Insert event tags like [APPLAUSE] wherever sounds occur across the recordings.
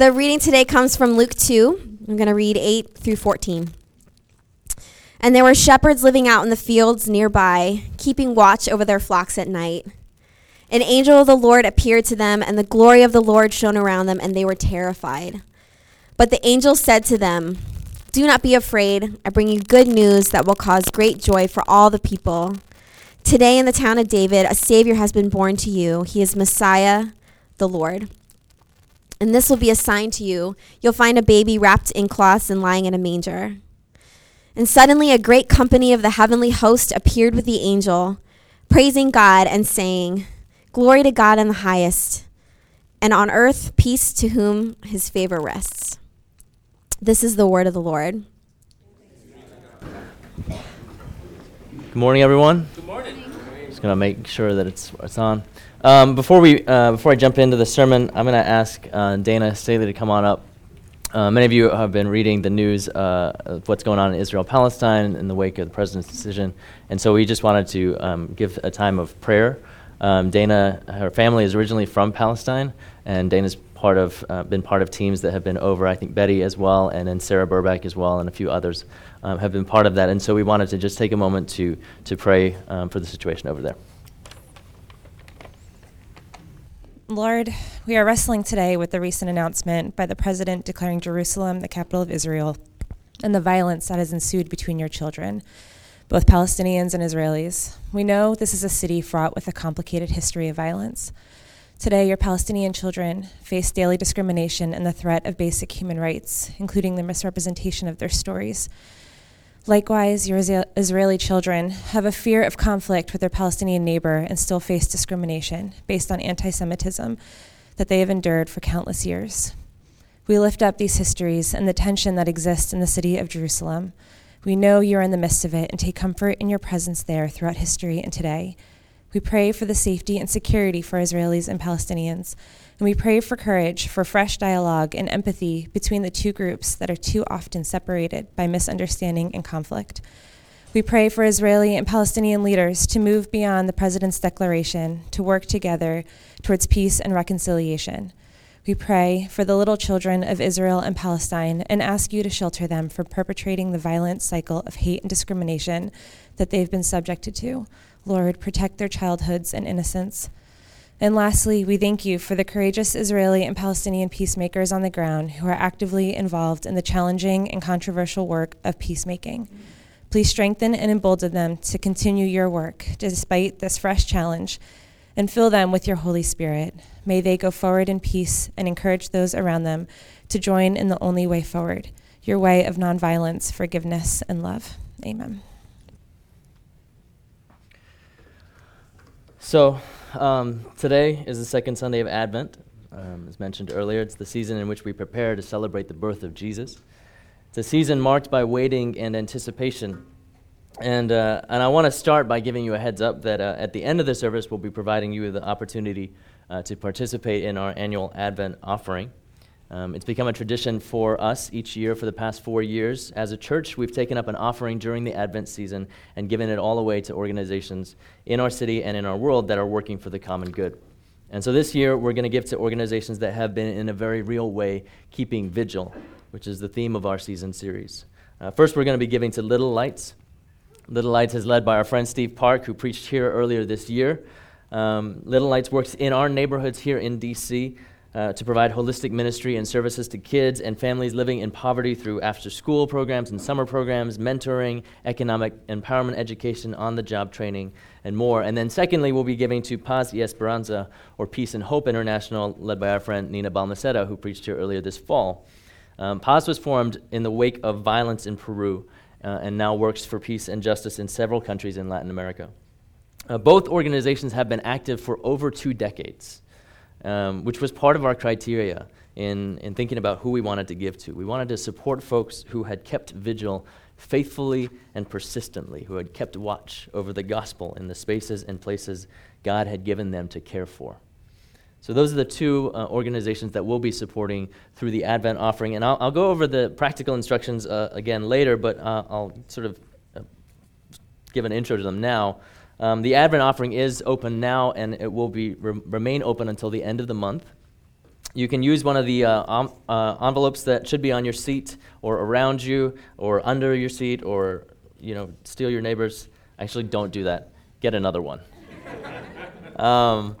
The reading today comes from Luke 2. I'm going to read 8 through 14. And there were shepherds living out in the fields nearby, keeping watch over their flocks at night. An angel of the Lord appeared to them, and the glory of the Lord shone around them, and they were terrified. But the angel said to them, Do not be afraid. I bring you good news that will cause great joy for all the people. Today in the town of David, a Savior has been born to you. He is Messiah, the Lord. And this will be a sign to you. You'll find a baby wrapped in cloths and lying in a manger. And suddenly a great company of the heavenly host appeared with the angel, praising God and saying, Glory to God in the highest, and on earth peace to whom his favor rests. This is the word of the Lord. Good morning, everyone. Good morning. Just gonna make sure that it's it's on. Um, before we uh, before I jump into the sermon, I'm gonna ask uh, Dana Staley to come on up. Uh, many of you have been reading the news uh, of what's going on in Israel Palestine in the wake of the president's decision. And so we just wanted to um, give a time of prayer. Um, Dana, her family is originally from Palestine, and Dana's part of, uh, been part of teams that have been over. I think Betty as well, and then Sarah Burback as well, and a few others um, have been part of that. And so we wanted to just take a moment to, to pray um, for the situation over there. Lord, we are wrestling today with the recent announcement by the president declaring Jerusalem the capital of Israel and the violence that has ensued between your children, both Palestinians and Israelis. We know this is a city fraught with a complicated history of violence. Today, your Palestinian children face daily discrimination and the threat of basic human rights, including the misrepresentation of their stories. Likewise, your Israeli children have a fear of conflict with their Palestinian neighbor and still face discrimination based on anti Semitism that they have endured for countless years. We lift up these histories and the tension that exists in the city of Jerusalem. We know you're in the midst of it and take comfort in your presence there throughout history and today. We pray for the safety and security for Israelis and Palestinians and we pray for courage, for fresh dialogue and empathy between the two groups that are too often separated by misunderstanding and conflict. We pray for Israeli and Palestinian leaders to move beyond the President's declaration to work together towards peace and reconciliation. We pray for the little children of Israel and Palestine and ask you to shelter them from perpetrating the violent cycle of hate and discrimination that they've been subjected to. Lord, protect their childhoods and innocence. And lastly, we thank you for the courageous Israeli and Palestinian peacemakers on the ground who are actively involved in the challenging and controversial work of peacemaking. Please strengthen and embolden them to continue your work despite this fresh challenge and fill them with your Holy Spirit. May they go forward in peace and encourage those around them to join in the only way forward your way of nonviolence, forgiveness, and love. Amen. So, um, today is the second Sunday of Advent. Um, as mentioned earlier, it's the season in which we prepare to celebrate the birth of Jesus. It's a season marked by waiting and anticipation. And, uh, and I want to start by giving you a heads up that uh, at the end of the service, we'll be providing you the opportunity uh, to participate in our annual Advent offering. Um, it's become a tradition for us each year for the past four years. As a church, we've taken up an offering during the Advent season and given it all away to organizations in our city and in our world that are working for the common good. And so this year, we're going to give to organizations that have been, in a very real way, keeping vigil, which is the theme of our season series. Uh, first, we're going to be giving to Little Lights. Little Lights is led by our friend Steve Park, who preached here earlier this year. Um, Little Lights works in our neighborhoods here in D.C uh, to provide holistic ministry and services to kids and families living in poverty through after school programs and summer programs, mentoring, economic empowerment education, on the job training, and more. And then, secondly, we'll be giving to Paz y Esperanza, or Peace and Hope International, led by our friend Nina Balmaceda, who preached here earlier this fall. Um, Paz was formed in the wake of violence in Peru uh, and now works for peace and justice in several countries in Latin America. Uh, both organizations have been active for over two decades um, which was part of our criteria in, in thinking about who we wanted to give to. We wanted to support folks who had kept vigil faithfully and persistently, who had kept watch over the gospel in the spaces and places God had given them to care for. So, those are the two uh, organizations that we'll be supporting through the Advent offering. And I'll, I'll go over the practical instructions uh, again later, but uh, I'll sort of uh, give an intro to them now. Um, the Advent offering is open now, and it will be re- remain open until the end of the month. you can use one of the uh, uh, envelopes that should be on your seat or around you or under your seat or you know steal your neighbor's actually don't do that get another one [LAUGHS] um,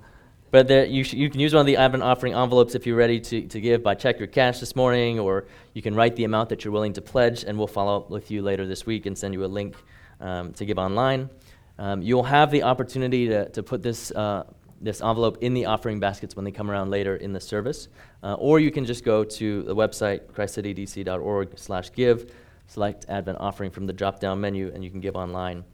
but there, you, sh- you can use one of the Advent offering envelopes if you're ready to, to give by check your cash this morning, or you can write the amount that you're willing to pledge, and we'll follow up with you later this week and send you a link um, to give online. Um, you'll have the opportunity to, to put this, uh, this envelope in the offering baskets when they come around later in the service, uh, or you can just go to the website, christcitydc.org slash give, select Advent offering from the drop-down menu, and you can give online.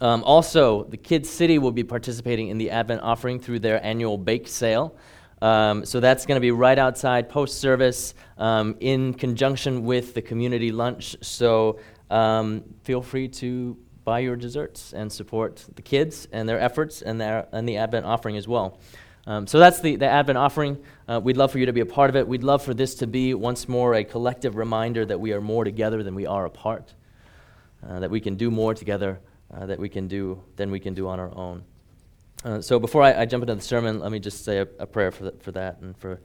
Um, also, the Kids City will be participating in the Advent offering through their annual bake sale. Um, so that's going to be right outside post service um, in conjunction with the community lunch. So um, feel free to buy your desserts and support the kids and their efforts and, their, and the Advent offering as well. Um, so that's the, the Advent offering. Uh, we'd love for you to be a part of it. We'd love for this to be once more a collective reminder that we are more together than we are apart, uh, that we can do more together uh, that we can do than we can do on our own. Uh, so before I, I, jump into the sermon, let me just say a, a prayer for, for that and for,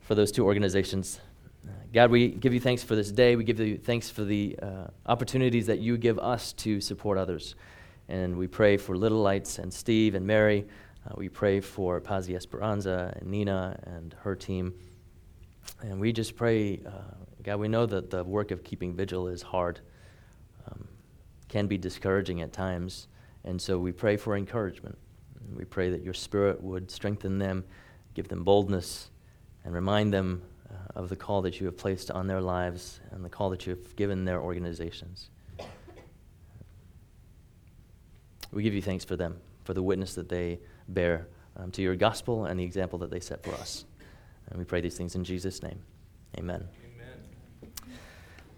for those two organizations. Uh, God, we give you thanks for this day. We give you thanks for the uh, opportunities that you give us to support others. And we pray for Little Lights and Steve and Mary. Uh, we pray for Paz y Esperanza and Nina and her team. And we just pray, uh, God, we know that the work of keeping vigil is hard can be discouraging at times. And so we pray for encouragement. We pray that your Spirit would strengthen them, give them boldness, and remind them of the call that you have placed on their lives and the call that you have given their organizations. We give you thanks for them, for the witness that they bear um, to your gospel and the example that they set for us. And we pray these things in Jesus' name. Amen. Amen.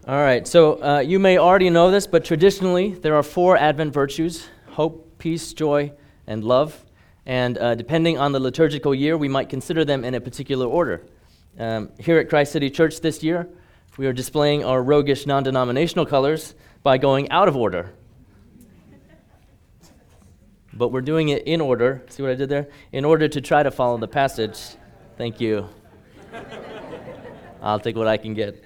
All right, so uh, you may already know this, but traditionally there are four Advent virtues hope, peace, joy, and love. And uh, depending on the liturgical year, we might consider them in a particular order. Um, here at Christ City Church this year, we are displaying our roguish non denominational colors by going out of order. But we're doing it in order. See what I did there? In order to try to follow the passage. Thank you. I'll take what I can get.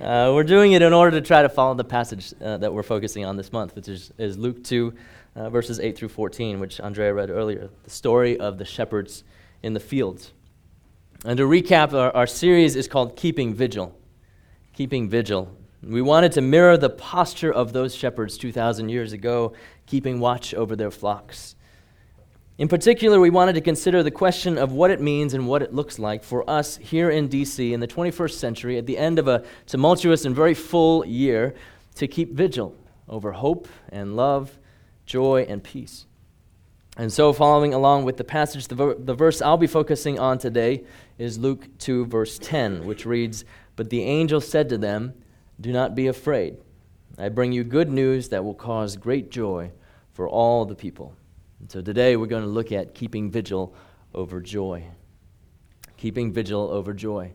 Uh, we're doing it in order to try to follow the passage uh, that we're focusing on this month, which is, is Luke 2, uh, verses 8 through 14, which Andrea read earlier, the story of the shepherds in the fields. And to recap, our, our series is called Keeping Vigil. Keeping Vigil. We wanted to mirror the posture of those shepherds 2,000 years ago, keeping watch over their flocks. In particular, we wanted to consider the question of what it means and what it looks like for us here in DC in the 21st century, at the end of a tumultuous and very full year, to keep vigil over hope and love, joy and peace. And so, following along with the passage, the, ver- the verse I'll be focusing on today is Luke 2, verse 10, which reads But the angel said to them, Do not be afraid. I bring you good news that will cause great joy for all the people. And so today we're going to look at keeping vigil over joy. Keeping vigil over joy.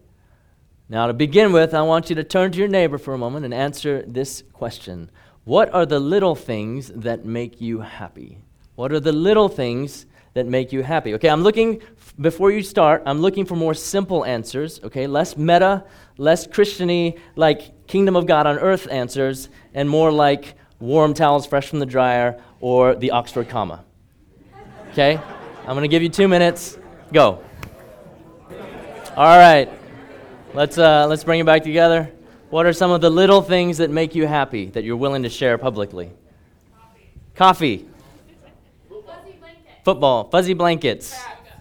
Now, to begin with, I want you to turn to your neighbor for a moment and answer this question What are the little things that make you happy? What are the little things that make you happy? Okay, I'm looking, before you start, I'm looking for more simple answers, okay? Less meta, less Christiany, like kingdom of God on earth answers, and more like warm towels fresh from the dryer or the Oxford comma. Okay? I'm to give you two minutes. Go. All right. Let's, uh, let's bring it back together. What are some of the little things that make you happy that you're willing to share publicly? Coffee. Coffee. Fuzzy Football. Fuzzy blankets.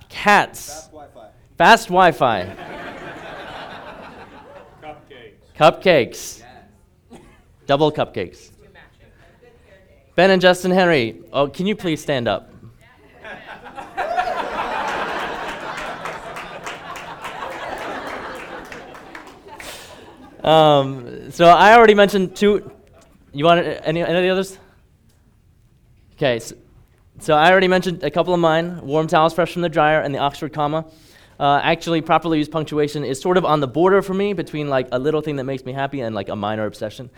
Cats. Fast Wi-Fi. Fast Wi-Fi. Cupcakes. Cupcakes. Double cupcakes. Ben and Justin Henry. Oh, can you please stand up? Um, so I already mentioned two. You want any, any of the others? Okay, so, so, I already mentioned a couple of mine warm towels fresh from the dryer and the Oxford comma. Uh, actually, properly used punctuation is sort of on the border for me between like a little thing that makes me happy and like a minor obsession.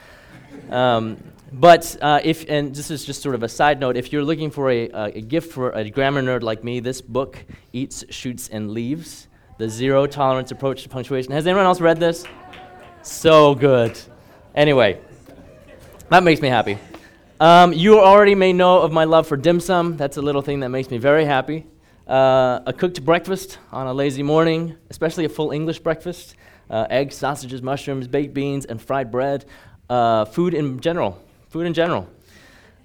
Um, but uh, if, and this is just sort of a side note, if you're looking for a, a gift for a grammar nerd like me, this book, Eats, Shoots, and Leaves, the zero tolerance approach to punctuation. Has anyone else read this? So good. Anyway, that makes me happy. Um, you already may know of my love for dim sum. That's a little thing that makes me very happy. Uh, a cooked breakfast on a lazy morning, especially a full English breakfast uh, eggs, sausages, mushrooms, baked beans, and fried bread. Uh, food in general. Food in general.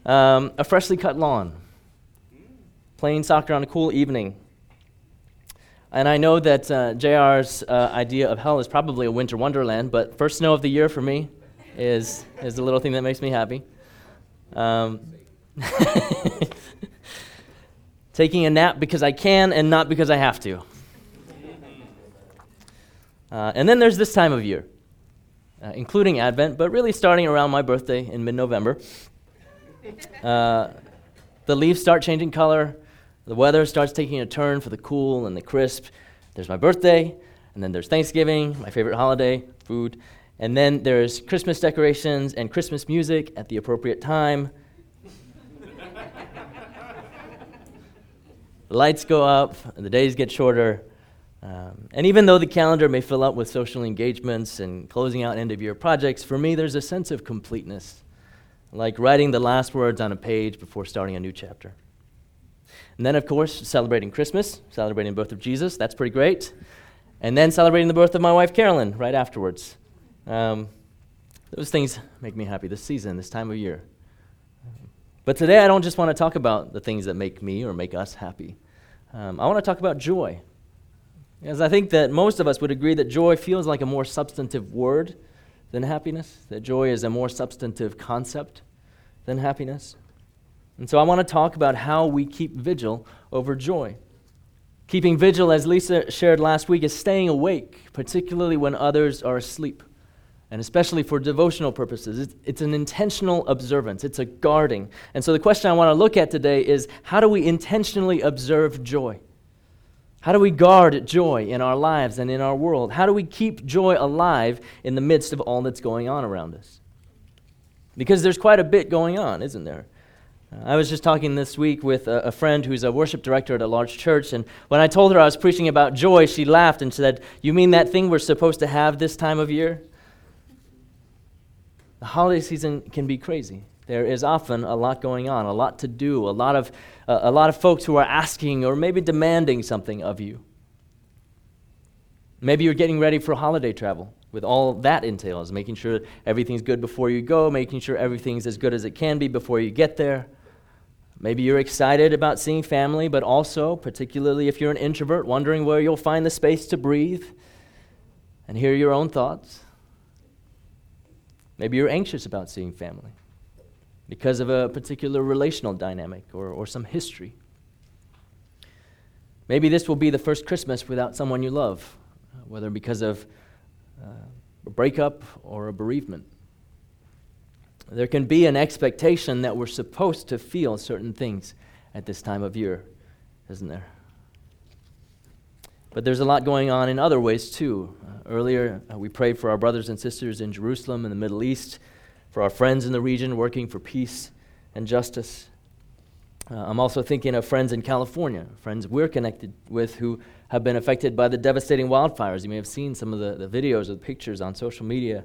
Um, a freshly cut lawn. Playing soccer on a cool evening. And I know that uh, JR's uh, idea of hell is probably a winter wonderland, but first snow of the year for me is, is the little thing that makes me happy. Um, [LAUGHS] taking a nap because I can and not because I have to. Uh, and then there's this time of year, uh, including Advent, but really starting around my birthday in mid November. Uh, the leaves start changing color, the weather starts taking a turn for the cool and the crisp. There's my birthday, and then there's Thanksgiving, my favorite holiday, food. And then there's Christmas decorations and Christmas music at the appropriate time. the lights go up, and the days get shorter. Um, and even though the calendar may fill up with social engagements and closing out end of year projects, for me there's a sense of completeness, like writing the last words on a page before starting a new chapter. And then, of course, celebrating Christmas, celebrating the birth of Jesus, that's pretty great. And then celebrating the birth of my wife Carolyn right afterwards. Um, those things make me happy this season, this time of year. But today I don't just want to talk about the things that make me or make us happy. Um, I want to talk about joy. Because I think that most of us would agree that joy feels like a more substantive word than happiness, that joy is a more substantive concept than happiness. And so I want to talk about how we keep vigil over joy. Keeping vigil, as Lisa shared last week, is staying awake, particularly when others are asleep and especially for devotional purposes. It's, it's, an intentional observance, it's a guarding. And so the question I want to look at today is how do we intentionally observe joy? How do we guard joy in our lives and in our world? How do we keep joy alive in the midst of all that's going on around us? Because there's quite a bit going on, isn't there? Uh, I was just talking this week with a, a, friend who's a worship director at a large church, and when I told her I was preaching about joy, she laughed and said, You mean that thing we're supposed to have this time of year? The holiday season can be crazy. There is often a lot going on, a lot to do, a lot of, uh, a lot of folks who are asking or maybe demanding something of you. Maybe you're getting ready for holiday travel with all that entails, making sure everything's good before you go, making sure everything's as good as it can be before you get there. Maybe you're excited about seeing family, but also, particularly if you're an introvert, wondering where you'll find the space to breathe and hear your own thoughts. Maybe you're anxious about seeing family because of a particular relational dynamic or, or some history. Maybe this will be the first Christmas without someone you love, whether because of uh, a breakup or a bereavement. There can be an expectation that we're supposed to feel certain things at this time of year, isn't there? But there's a lot going on in other ways too. Uh, earlier, uh, we prayed for our brothers and sisters in Jerusalem and the Middle East, for our friends in the region working for peace and justice. Uh, I'm also thinking of friends in California, friends we're connected with who have been affected by the devastating wildfires. You may have seen some of the, the videos or the pictures on social media.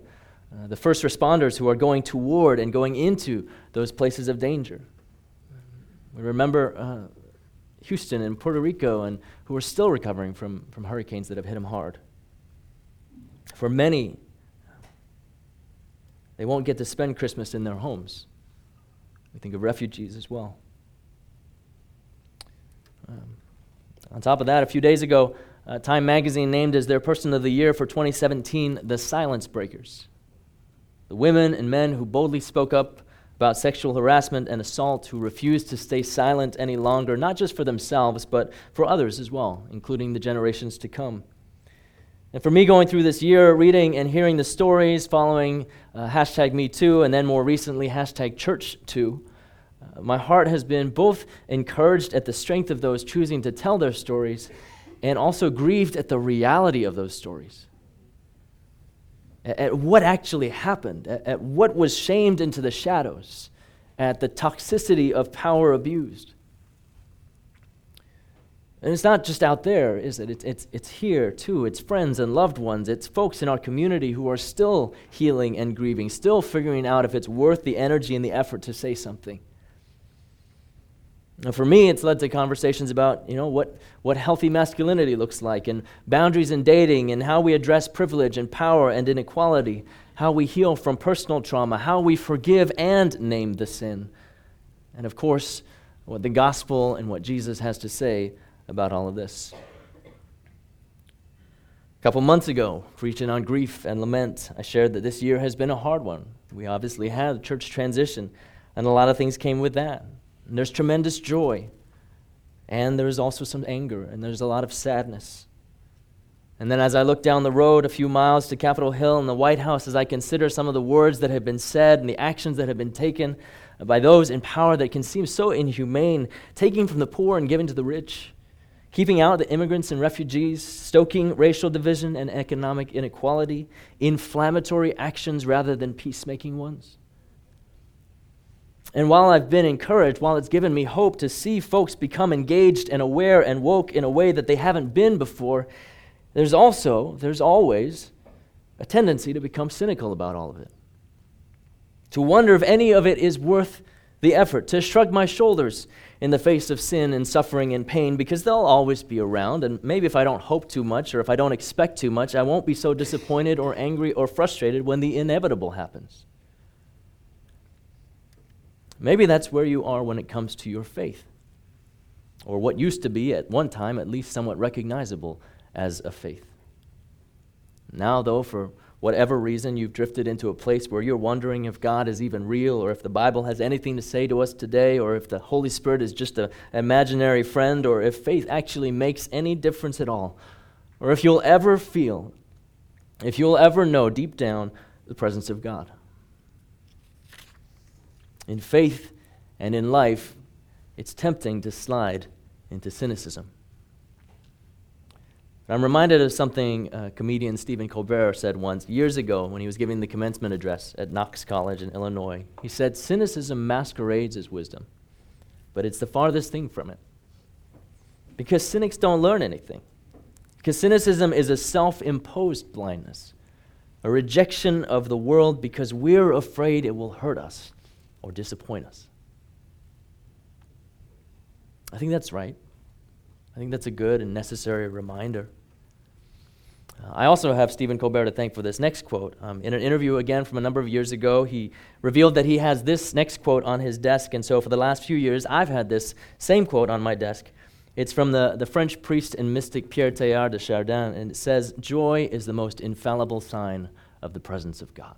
Uh, the first responders who are going toward and going into those places of danger. We remember uh, Houston and Puerto Rico and who are still recovering from, from hurricanes that have hit them hard. For many, they won't get to spend Christmas in their homes. We think of refugees as well. Um, on top of that, a few days ago, uh, Time magazine named as their person of the year for 2017 the Silence Breakers. The women and men who boldly spoke up about sexual harassment and assault who refuse to stay silent any longer, not just for themselves, but for others as well, including the generations to come. And for me, going through this year, reading and hearing the stories following uh, hashtag Me Too and then more recently hashtag Church Too, uh, my heart has been both encouraged at the strength of those choosing to tell their stories and also grieved at the reality of those stories at what actually happened, at what was shamed into the shadows, at the toxicity of power abused. And it's not just out there, is it? It's, it's, it's here too. It's friends and loved ones. It's folks in our community who are still healing and grieving, still figuring out if it's worth the energy and the effort to say something. Now, for me, it's led to conversations about, you know, what, what healthy masculinity looks like, and boundaries in dating, and how we address privilege and power and inequality, how we heal from personal trauma, how we forgive and name the sin, and of course, what the gospel and what Jesus has to say about all of this. A couple months ago, preaching on grief and lament, I shared that this year has been a hard one. We obviously had church transition, and a lot of things came with that. And there's tremendous joy. And there's also some anger, and there's a lot of sadness. And then, as I look down the road a few miles to Capitol Hill and the White House, as I consider some of the words that have been said and the actions that have been taken by those in power that can seem so inhumane, taking from the poor and giving to the rich, keeping out the immigrants and refugees, stoking racial division and economic inequality, inflammatory actions rather than peacemaking ones. And while I've been encouraged, while it's given me hope to see folks become engaged and aware and woke in a way that they haven't been before, there's also, there's always a tendency to become cynical about all of it. To wonder if any of it is worth the effort, to shrug my shoulders in the face of sin and suffering and pain because they'll always be around. And maybe if I don't hope too much or if I don't expect too much, I won't be so disappointed or angry or frustrated when the inevitable happens. Maybe that's where you are when it comes to your faith, or what used to be at one time at least somewhat recognizable as a faith. Now, though, for whatever reason, you've drifted into a place where you're wondering if God is even real, or if the Bible has anything to say to us today, or if the Holy Spirit is just an imaginary friend, or if faith actually makes any difference at all, or if you'll ever feel, if you'll ever know deep down the presence of God in faith and in life, it's tempting to slide into cynicism. I'm reminded of something uh, comedian Stephen Colbert said once, years ago, when he was giving the commencement address at Knox College in Illinois. He said, Cynicism masquerades as wisdom, but it's the farthest thing from it. Because cynics don't learn anything. Because cynicism is a self imposed blindness, a rejection of the world because we're afraid it will hurt us or disappoint us. I think that's right. I think that's a good and necessary reminder. Uh, I also have Stephen Colbert to thank for this next quote. Um, in an interview again from a number of years ago, he revealed that he has this next quote on his desk, and so for the last few years, I've had this same quote on my desk. It's from the, the French priest and mystic Pierre Teilhard de Chardin, and it says, Joy is the most infallible sign of the presence of God.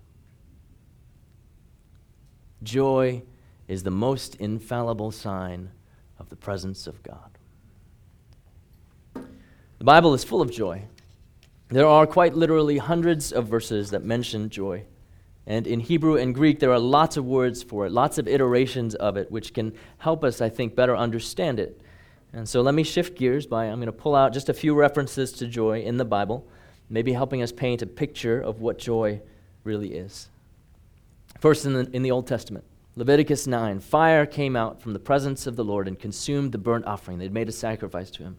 Joy is the most infallible sign of the presence of God. The Bible is full of joy. There are quite literally hundreds of verses that mention joy. And in Hebrew and Greek, there are lots of words for it, lots of iterations of it, which can help us, I think, better understand it. And so let me shift gears by I'm going to pull out just a few references to joy in the Bible, maybe helping us paint a picture of what joy really is. First, in the, in the Old Testament, Leviticus 9 fire came out from the presence of the Lord and consumed the burnt offering. They'd made a sacrifice to him,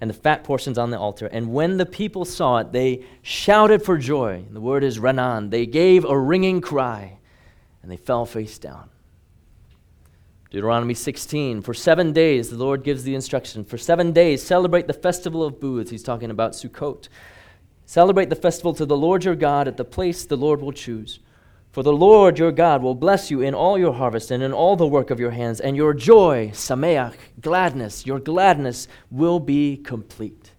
and the fat portions on the altar. And when the people saw it, they shouted for joy. The word is ranan. They gave a ringing cry, and they fell face down. Deuteronomy 16, for seven days, the Lord gives the instruction. For seven days, celebrate the festival of booths. He's talking about Sukkot. Celebrate the festival to the Lord your God at the place the Lord will choose. For the Lord your God will bless you in all your harvest and in all the work of your hands, and your joy, sameach, gladness, your gladness will be complete.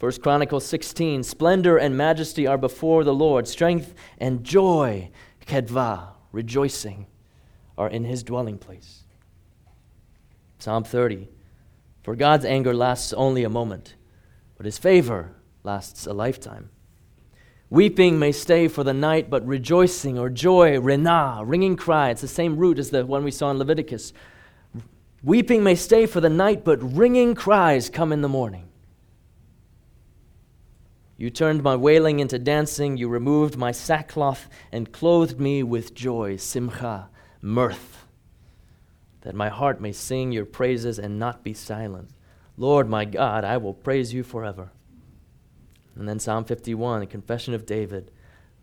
1 Chronicles 16 Splendor and majesty are before the Lord, strength and joy, kedva, rejoicing, are in his dwelling place. Psalm 30 For God's anger lasts only a moment, but his favor lasts a lifetime. Weeping may stay for the night, but rejoicing or joy, renah, ringing cry, it's the same root as the one we saw in Leviticus. Weeping may stay for the night, but ringing cries come in the morning. You turned my wailing into dancing. You removed my sackcloth and clothed me with joy, simcha, mirth, that my heart may sing your praises and not be silent. Lord my God, I will praise you forever. And then Psalm 51, the confession of David.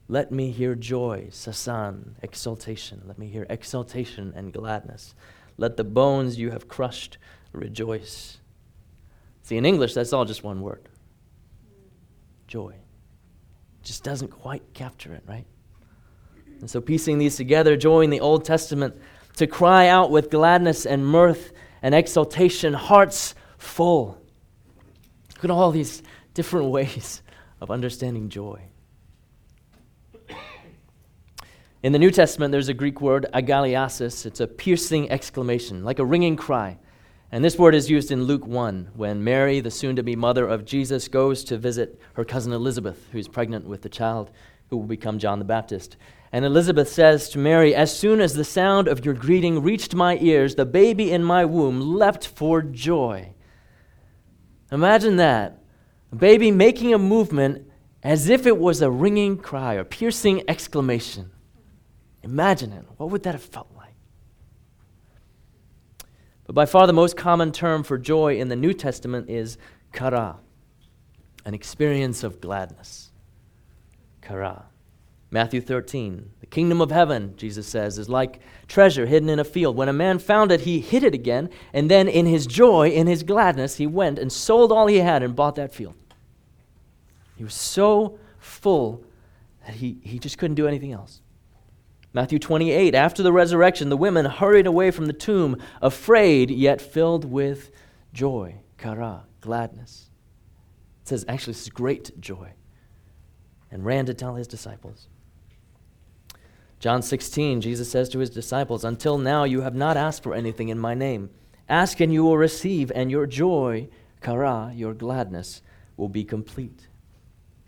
Let me hear joy, sasan, exultation. Let me hear exultation and gladness. Let the bones you have crushed rejoice. See, in English, that's all just one word joy. Just doesn't quite capture it, right? And so, piecing these together, joy in the Old Testament, to cry out with gladness and mirth and exultation, hearts full. Look at all these different [LAUGHS] ways of understanding joy. In the New Testament, there's a Greek word, agaliasis. It's a piercing exclamation, like a ringing cry. And this word is used in Luke 1 when Mary, the soon to be mother of Jesus, goes to visit her cousin Elizabeth, who's pregnant with the child who will become John the Baptist. And Elizabeth says to Mary, As soon as the sound of your greeting reached my ears, the baby in my womb leapt for joy. Imagine that. Baby making a movement as if it was a ringing cry or piercing exclamation. Imagine it. What would that have felt like? But by far the most common term for joy in the New Testament is kara, an experience of gladness. Kara. Matthew 13, the kingdom of heaven, Jesus says, is like treasure hidden in a field. When a man found it, he hid it again, and then in his joy, in his gladness, he went and sold all he had and bought that field. He was so full that he, he just couldn't do anything else. Matthew 28, after the resurrection, the women hurried away from the tomb, afraid yet filled with joy, kara, gladness. It says, actually, this is great joy, and ran to tell his disciples. John 16, Jesus says to his disciples, Until now you have not asked for anything in my name. Ask and you will receive, and your joy, kara, your gladness, will be complete.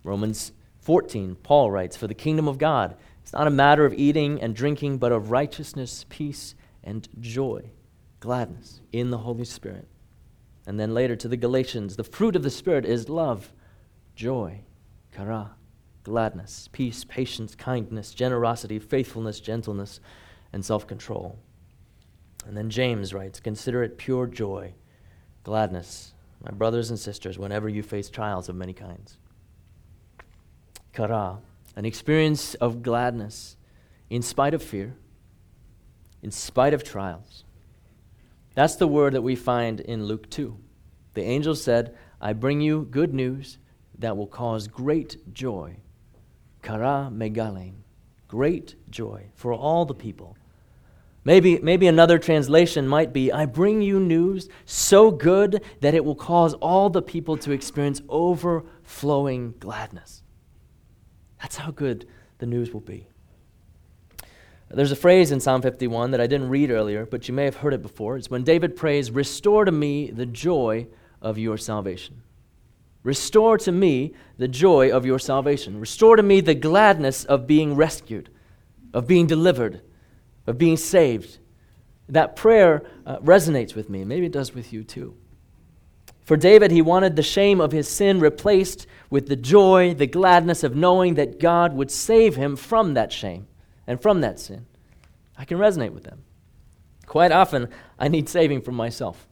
Romans 14, Paul writes, For the kingdom of God it's not a matter of eating and drinking, but of righteousness, peace, and joy, gladness in the Holy Spirit. And then later to the Galatians, the fruit of the Spirit is love, joy, kara, gladness, peace, patience, kindness, generosity, faithfulness, gentleness, and self control. And then James writes, Consider it pure joy, gladness, my brothers and sisters, whenever you face trials of many kinds. Kara, an experience of gladness in spite of fear, in spite of trials. That's the word that we find in Luke 2. The angel said, I bring you good news that will cause great joy. Kara megalein, great joy for all the people. Maybe, maybe another translation might be, I bring you news so good that it will cause all the people to experience overflowing gladness. That's how good the news will be. There's a phrase in Psalm 51 that I didn't read earlier, but you may have heard it before. It's when David prays, Restore to me the joy of your salvation. Restore to me the joy of your salvation. Restore to me the gladness of being rescued, of being delivered, of being saved. That prayer uh, resonates with me. Maybe it does with you too. For David, he wanted the shame of his sin replaced with the joy, the gladness of knowing that God would save him from that shame and from that sin. I can resonate with them. Quite often, I need saving from myself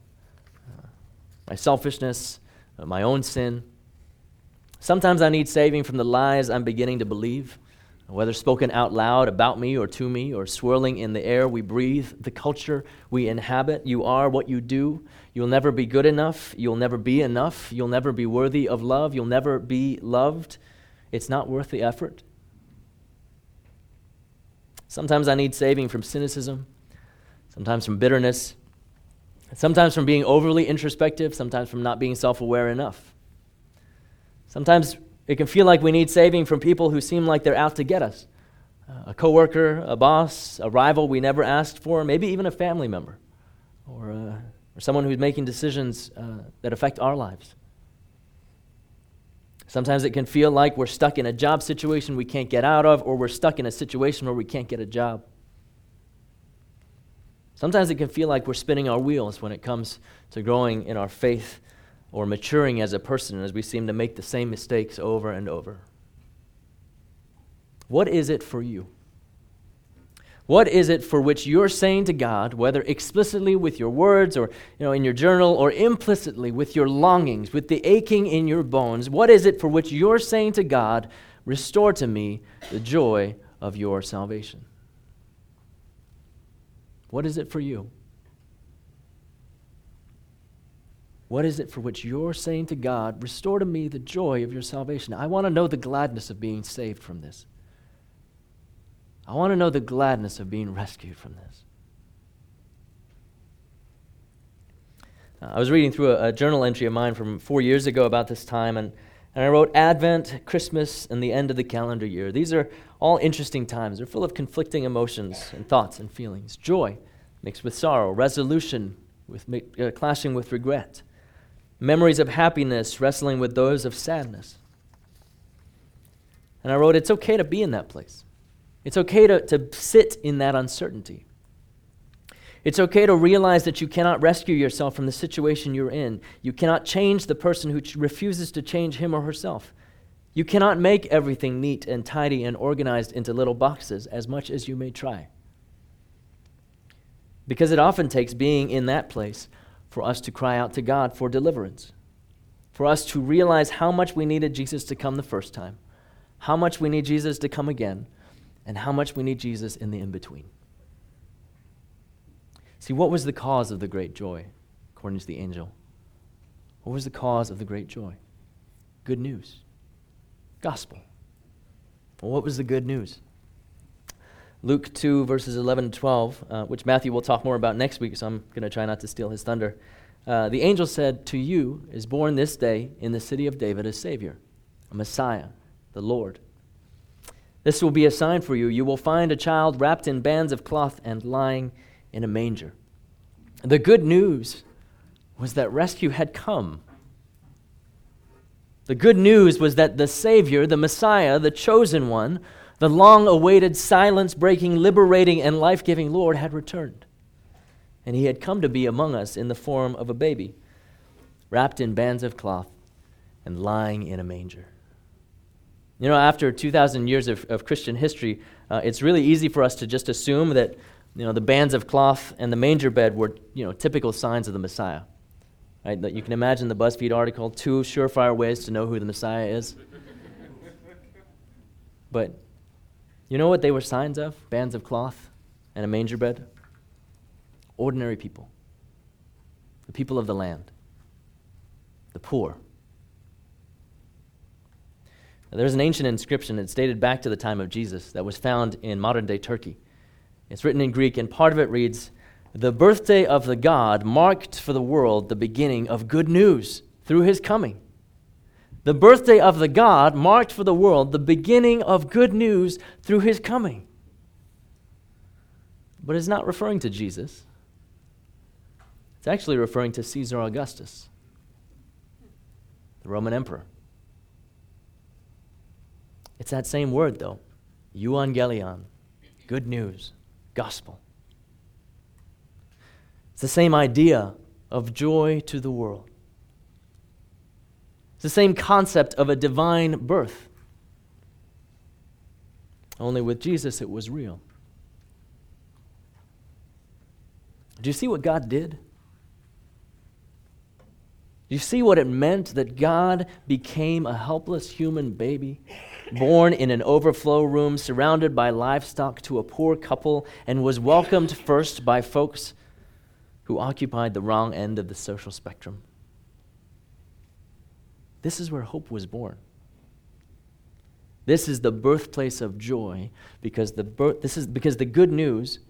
my selfishness, my own sin. Sometimes I need saving from the lies I'm beginning to believe whether spoken out loud about me or to me or swirling in the air we breathe, the culture we inhabit. You are what you do. You'll never be good enough. You'll never be enough. You'll never be worthy of love. You'll never be loved. It's not worth the effort. Sometimes I need saving from cynicism, sometimes from bitterness, sometimes from being overly introspective, sometimes from not being self aware enough. Sometimes it can feel like we need saving from people who seem like they're out to get us a coworker, a boss, a rival we never asked for, maybe even a family member, or, uh, or someone who's making decisions uh, that affect our lives. Sometimes it can feel like we're stuck in a job situation we can't get out of, or we're stuck in a situation where we can't get a job. Sometimes it can feel like we're spinning our wheels when it comes to growing in our faith or maturing as a person as we seem to make the same mistakes over and over. What is it for you? What is it for which you're saying to God, whether explicitly with your words or you know, in your journal or implicitly with your longings, with the aching in your bones? What is it for which you're saying to God, Restore to me the joy of your salvation? What is it for you? What is it for which you're saying to God, Restore to me the joy of your salvation? I want to know the gladness of being saved from this. I want to know the gladness of being rescued from this. Uh, I was reading through a, a, journal entry of mine from four years ago about this time, and, and I wrote Advent, Christmas, and the end of the calendar year. These are all interesting times. They're full of conflicting emotions and thoughts and feelings joy mixed with sorrow, resolution with, uh, clashing with regret, memories of happiness wrestling with those of sadness. And I wrote, It's okay to be in that place. It's okay to, to sit in that uncertainty. It's okay to realize that you cannot rescue yourself from the situation you're in. You cannot change the person who ch- refuses to change him or herself. You cannot make everything neat and tidy and organized into little boxes as much as you may try. Because it often takes being in that place for us to cry out to God for deliverance, for us to realize how much we needed Jesus to come the first time, how much we need Jesus to come again, and how much we need Jesus in the in between. See, what was the cause of the great joy, according to the angel? What was the cause of the great joy? Good news. Gospel. Well, what was the good news? Luke 2, verses 11 and 12, uh, which Matthew will talk more about next week, so I'm going to try not to steal his thunder. Uh, the angel said, To you is born this day in the city of David a Savior, a Messiah, the Lord. This will be a sign for you. You will find a child wrapped in bands of cloth and lying in a manger. The good news was that rescue had come. The good news was that the Savior, the Messiah, the chosen one, the long awaited, silence breaking, liberating, and life giving Lord had returned. And he had come to be among us in the form of a baby, wrapped in bands of cloth and lying in a manger. You know, after 2,000 years of, of Christian history, uh, it's really easy for us to just assume that, you know, the bands of cloth and the manger bed were, you know, typical signs of the Messiah. Right? That you can imagine the BuzzFeed article, two surefire ways to know who the Messiah is. [LAUGHS] but you know what they were signs of? Bands of cloth and a manger bed? Ordinary people. The people of the land. The poor there's an ancient inscription that's dated back to the time of Jesus that was found in modern day Turkey. It's written in Greek, and part of it reads The birthday of the God marked for the world the beginning of good news through his coming. The birthday of the God marked for the world the beginning of good news through his coming. But it's not referring to Jesus, it's actually referring to Caesar Augustus, the Roman emperor. It's that same word, though euangelion, good news, gospel. It's the same idea of joy to the world. It's the same concept of a divine birth. Only with Jesus, it was real. Do you see what God did? Do you see what it meant that God became a helpless human baby born in an overflow room surrounded by livestock to a poor couple, and was welcomed first by folks who occupied the wrong end of the social spectrum. This is where hope was born. This is the birthplace of joy because the birth, this is because the good news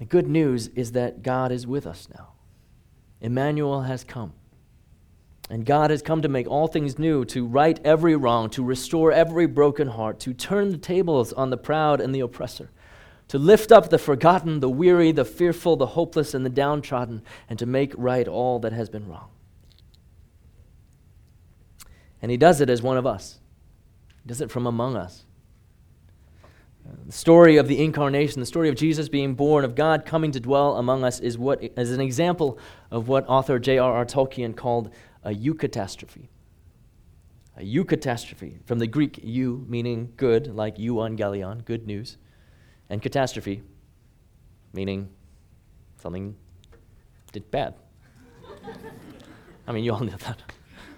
the good news is that God is with us now. Emmanuel has come. And God has come to make all things new, to right every wrong, to restore every broken heart, to turn the tables on the proud and the oppressor, to lift up the forgotten, the weary, the fearful, the hopeless, and the downtrodden, and to make right all that has been wrong. And He does it as one of us, He does it from among us. The story of the incarnation, the story of Jesus being born, of God coming to dwell among us, is, what, is an example of what author J.R.R. Tolkien called a eucatastrophe. A eucatastrophe, from the Greek eu, meaning good, like euangelion, good news, and catastrophe, meaning something did bad. [LAUGHS] I mean, you all know that,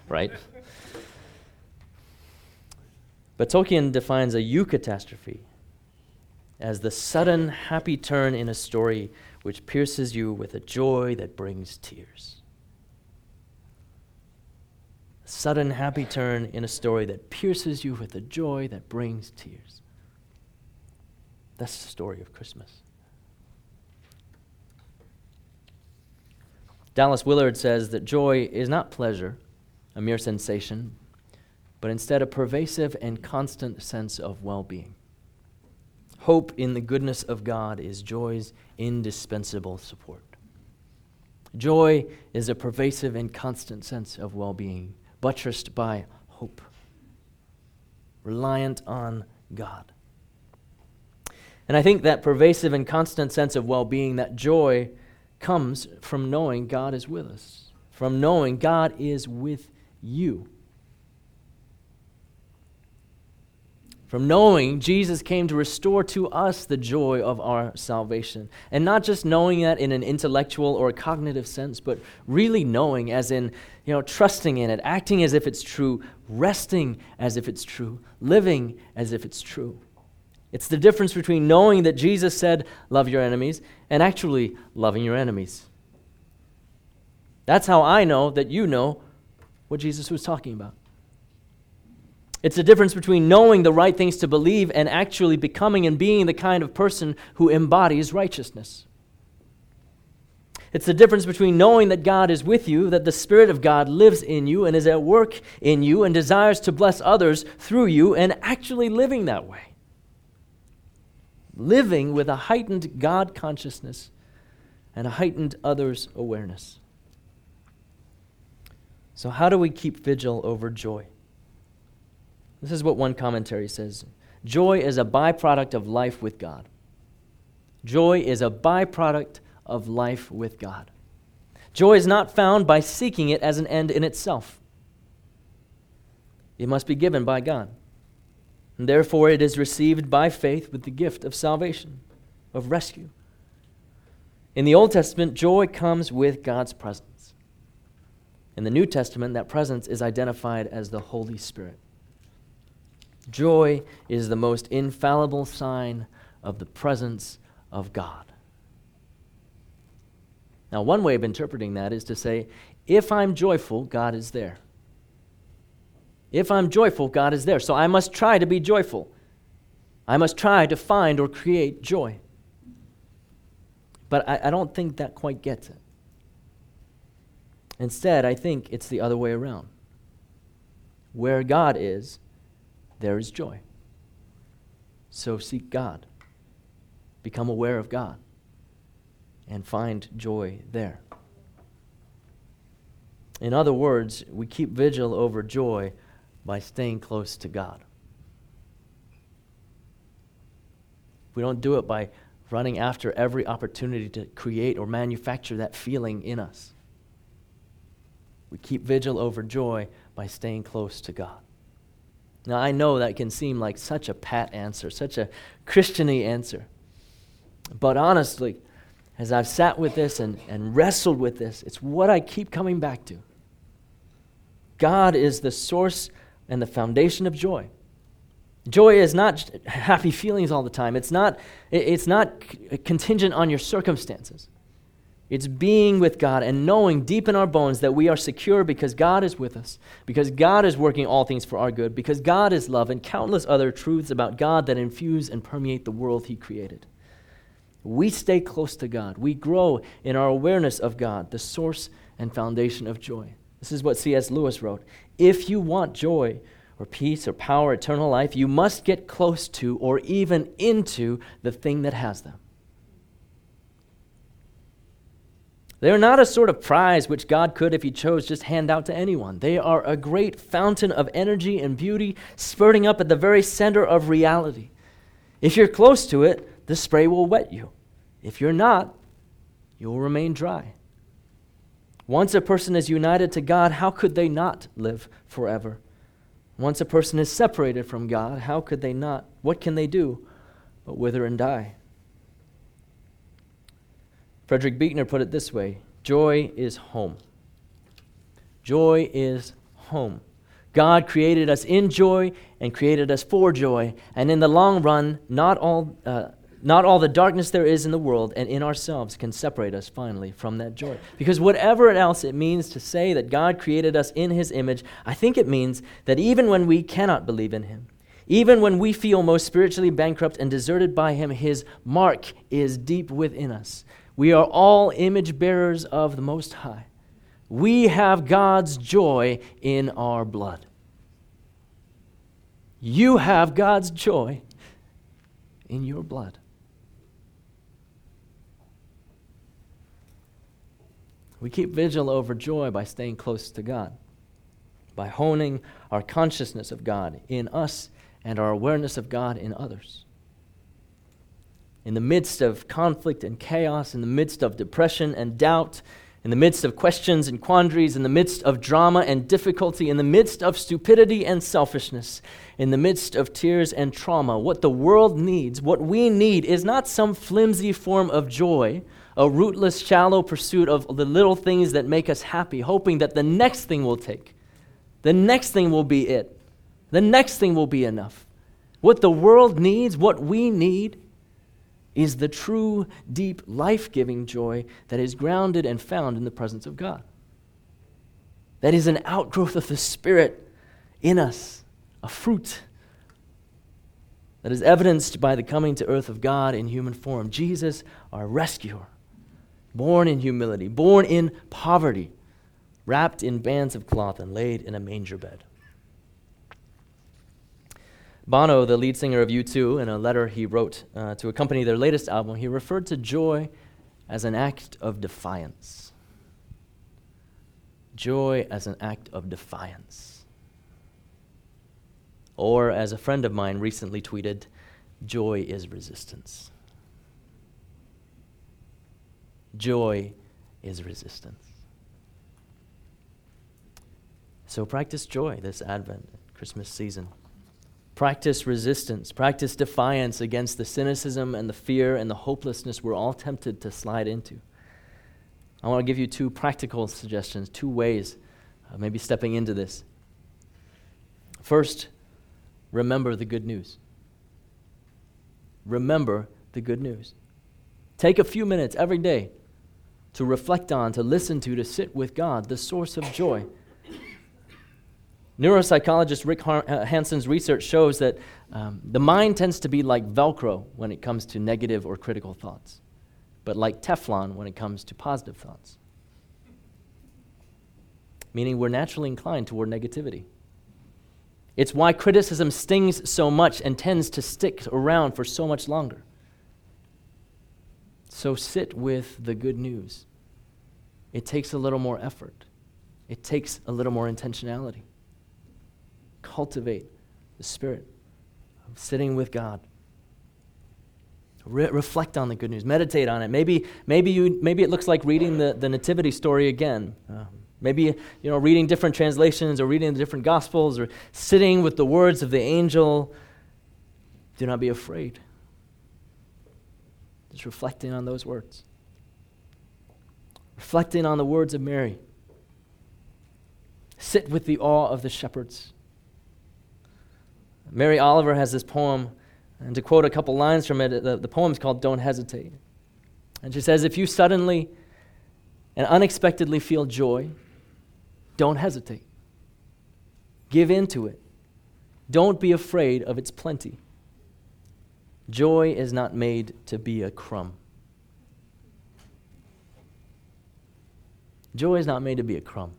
right? But Tolkien defines a eucatastrophe as the sudden happy turn in a story which pierces you with a joy that brings tears. Sudden happy turn in a story that pierces you with a joy that brings tears. That's the story of Christmas. Dallas Willard says that joy is not pleasure, a mere sensation, but instead a pervasive and constant sense of well being. Hope in the goodness of God is joy's indispensable support. Joy is a pervasive and constant sense of well being, buttressed by hope, reliant on God. And I think that pervasive and constant sense of well being, that joy, comes from knowing God is with us, from knowing God is with you. From knowing Jesus came to restore to us the joy of our salvation. And not just knowing that in an intellectual or cognitive sense, but really knowing as in, you know, trusting in it, acting as if it's true, resting as if it's true, living as if it's true. It's the difference between knowing that Jesus said, Love your enemies, and actually loving your enemies. That's how I know that you know what Jesus was talking about. It's the difference between knowing the right things to believe and actually becoming and being the kind of person who embodies righteousness. It's the difference between knowing that God is with you, that the Spirit of God lives in you and is at work in you and desires to bless others through you, and actually living that way. Living with a heightened God consciousness and a heightened others awareness. So, how do we keep vigil over joy? This is what one commentary says Joy is a byproduct of life with God. Joy is a byproduct of life with God. Joy is not found by seeking it as an end in itself. It must be given by God. And therefore, it is received by faith with the gift of salvation, of rescue. In the Old Testament, joy comes with God's presence. In the New Testament, that presence is identified as the Holy Spirit. Joy is the most infallible sign of the presence of God. Now, one way of interpreting that is to say, if I'm joyful, God is there. If I'm joyful, God is there. So I must try to be joyful. I must try to find or create joy. But I, I don't think that quite gets it. Instead, I think it's the other way around. Where God is, there is joy. So seek God, become aware of God, and find joy there. In other words, we keep vigil over joy by staying close to God. We don't do it by running after every opportunity to create or manufacture that feeling in us. We keep vigil over joy by staying close to God. Now, I know that can seem like such a pat answer, such a Christiany answer. But honestly, as I've sat with this and, and wrestled with this, it's what I keep coming back to. God is the source and the foundation of joy. Joy is not [LAUGHS] happy feelings all the time. It's not, it's not contingent on your circumstances. It's being with God and knowing deep in our bones that we are secure because God is with us, because God is working all things for our good, because God is love, and countless other truths about God that infuse and permeate the world He created. We stay close to God. We grow in our awareness of God, the source and foundation of joy. This is what C.S. Lewis wrote. If you want joy, or peace, or power, eternal life, you must get close to or even into the thing that has them. They are not a sort of prize which God could, if He chose, just hand out to anyone. They are a great fountain of energy and beauty spurting up at the very center of reality. If you're close to it, the spray will wet you. If you're not, you will remain dry. Once a person is united to God, how could they not live forever? Once a person is separated from God, how could they not? What can they do but wither and die? Frederick Buechner put it this way Joy is home. Joy is home. God created us in joy and created us for joy. And in the long run, not all, uh, not all the darkness there is in the world and in ourselves can separate us finally from that joy. Because whatever else it means to say that God created us in his image, I think it means that even when we cannot believe in him, even when we feel most spiritually bankrupt and deserted by him, his mark is deep within us. We are all image bearers of the Most High. We have God's joy in our blood. You have God's joy in your blood. We keep vigil over joy by staying close to God, by honing our consciousness of God in us and our awareness of God in others. In the midst of conflict and chaos, in the midst of depression and doubt, in the midst of questions and quandaries, in the midst of drama and difficulty, in the midst of stupidity and selfishness, in the midst of tears and trauma, what the world needs, what we need, is not some flimsy form of joy, a rootless, shallow pursuit of the little things that make us happy, hoping that the next thing will take, the next thing will be it, the next thing will be enough. What the world needs, what we need, is the true, deep, life giving joy that is grounded and found in the presence of God. That is an outgrowth of the Spirit in us, a fruit that is evidenced by the coming to earth of God in human form. Jesus, our rescuer, born in humility, born in poverty, wrapped in bands of cloth, and laid in a manger bed. Bono, the lead singer of U2, in a letter he wrote uh, to accompany their latest album, he referred to joy as an act of defiance. Joy as an act of defiance. Or, as a friend of mine recently tweeted, joy is resistance. Joy is resistance. So practice joy this Advent, Christmas season. Practice resistance, practice defiance against the cynicism and the fear and the hopelessness we're all tempted to slide into. I want to give you two practical suggestions, two ways of maybe stepping into this. First, remember the good news. Remember the good news. Take a few minutes every day to reflect on, to listen to, to sit with God, the source of joy. Neuropsychologist Rick Hanson's research shows that um, the mind tends to be like Velcro when it comes to negative or critical thoughts, but like Teflon when it comes to positive thoughts. Meaning we're naturally inclined toward negativity. It's why criticism stings so much and tends to stick around for so much longer. So sit with the good news. It takes a little more effort, it takes a little more intentionality cultivate the spirit of sitting with God. Re- reflect on the good news. Meditate on it. Maybe, maybe, you, maybe it looks like reading the, the nativity story again. Uh, maybe you know, reading different translations or reading the different gospels or sitting with the words of the angel. Do not be afraid. Just reflecting on those words. Reflecting on the words of Mary. Sit with the awe of the shepherds. Mary Oliver has this poem, and to quote a couple lines from it, the, the poem is called Don't Hesitate. And she says, If you suddenly and unexpectedly feel joy, don't hesitate. Give in to it. Don't be afraid of its plenty. Joy is not made to be a crumb. Joy is not made to be a crumb.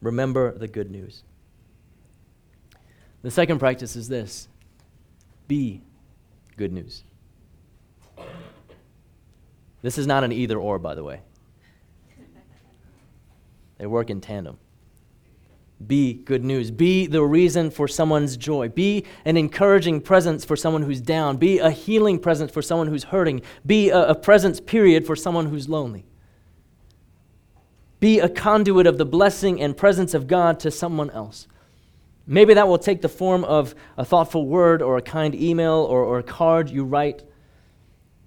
Remember the good news. The second practice is this be good news. This is not an either or, by the way. They work in tandem. Be good news. Be the reason for someone's joy. Be an encouraging presence for someone who's down. Be a healing presence for someone who's hurting. Be a, a presence, period, for someone who's lonely. Be a conduit of the blessing and presence of God to someone else. Maybe that will take the form of a thoughtful word or a kind email or, or a card you write.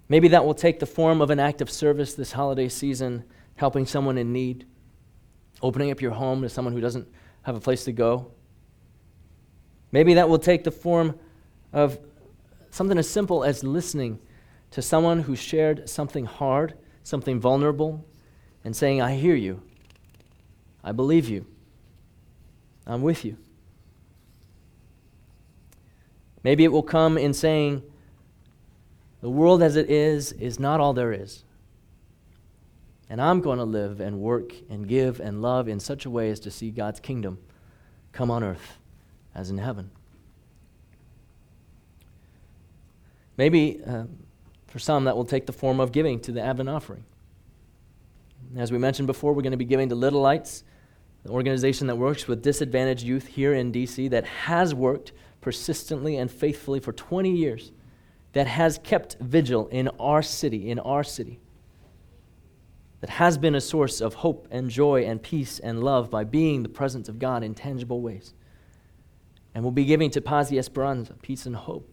Maybe that will take the form of an act of service this holiday season, helping someone in need, opening up your home to someone who doesn't have a place to go. Maybe that will take the form of something as simple as listening to someone who shared something hard, something vulnerable, and saying, I hear you. I believe you. I'm with you. Maybe it will come in saying, The world as it is is not all there is. And I'm going to live and work and give and love in such a way as to see God's kingdom come on earth as in heaven. Maybe uh, for some that will take the form of giving to the Advent offering. As we mentioned before, we're going to be giving to Little Lights, the organization that works with disadvantaged youth here in DC that has worked persistently and faithfully for 20 years, that has kept vigil in our city, in our city, that has been a source of hope and joy and peace and love by being the presence of God in tangible ways. And we'll be giving to Paz y Esperanza, peace and hope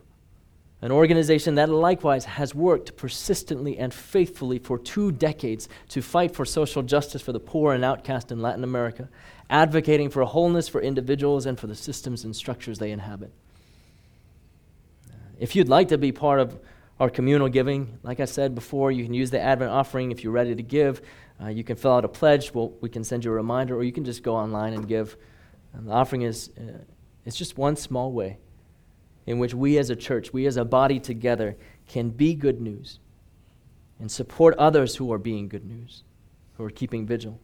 an organization that likewise has worked persistently and faithfully for two decades to fight for social justice for the poor and outcast in Latin America, advocating for wholeness for individuals and for the systems and structures they inhabit. If you'd like to be part of our communal giving, like I said before, you can use the Advent offering if you're ready to give. Uh, you can fill out a pledge. We'll, we can send you a reminder, or you can just go online and give. And the offering is uh, it's just one small way in which we as a church, we as a body together, can be good news and support others who are being good news, who are keeping vigil.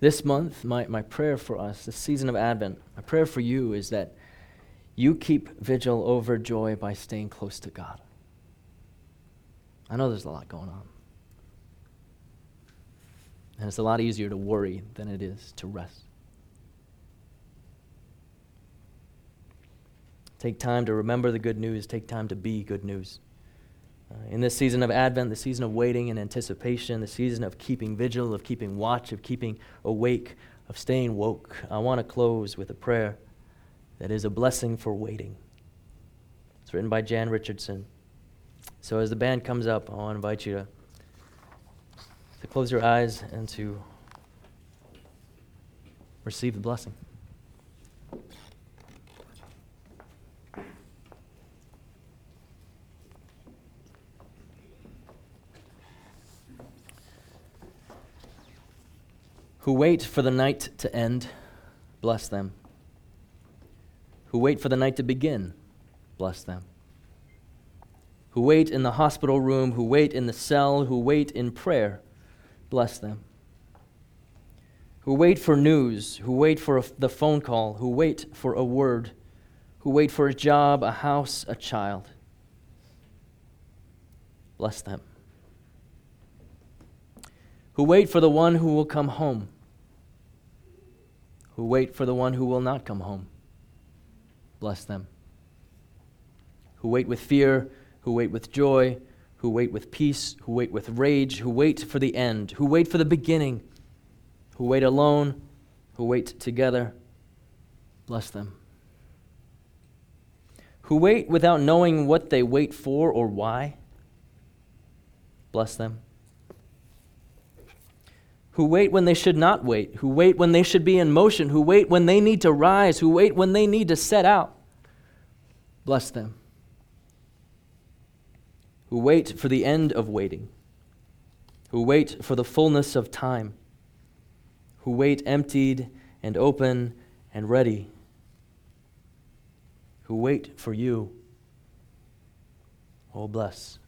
This month, my, my prayer for us, this season of Advent, my prayer for you is that you keep vigil over joy by staying close to God. I know there's a lot going on. And it's a lot easier to worry than it is to rest. Take time to remember the good news. Take time to be good news. Uh, in this season of Advent, the season of waiting and anticipation, the season of keeping vigil, of keeping watch, of keeping awake, of staying woke, I want to close with a prayer that is a blessing for waiting. It's written by Jan Richardson. So as the band comes up, I want to invite you to, to close your eyes and to receive the blessing. Who wait for the night to end, bless them. Who wait for the night to begin, bless them. Who wait in the hospital room, who wait in the cell, who wait in prayer, bless them. Who wait for news, who wait for a, the phone call, who wait for a word, who wait for a job, a house, a child, bless them who wait for the one who will come home, who wait for the one who will not come home. Bless them. Who wait with fear, who wait with joy, who wait with peace, who wait with rage, who wait for the end, who wait for the beginning, who wait alone, who wait together. Bless them. Who wait without knowing what they wait for or why. Bless them who wait when they should not wait, who wait when they should be in motion, who wait when they need to rise, who wait when they need to set out. Bless them. Who wait for the end of waiting, who wait for the fullness of time, who wait emptied and open and ready, who wait for you. Oh, bless.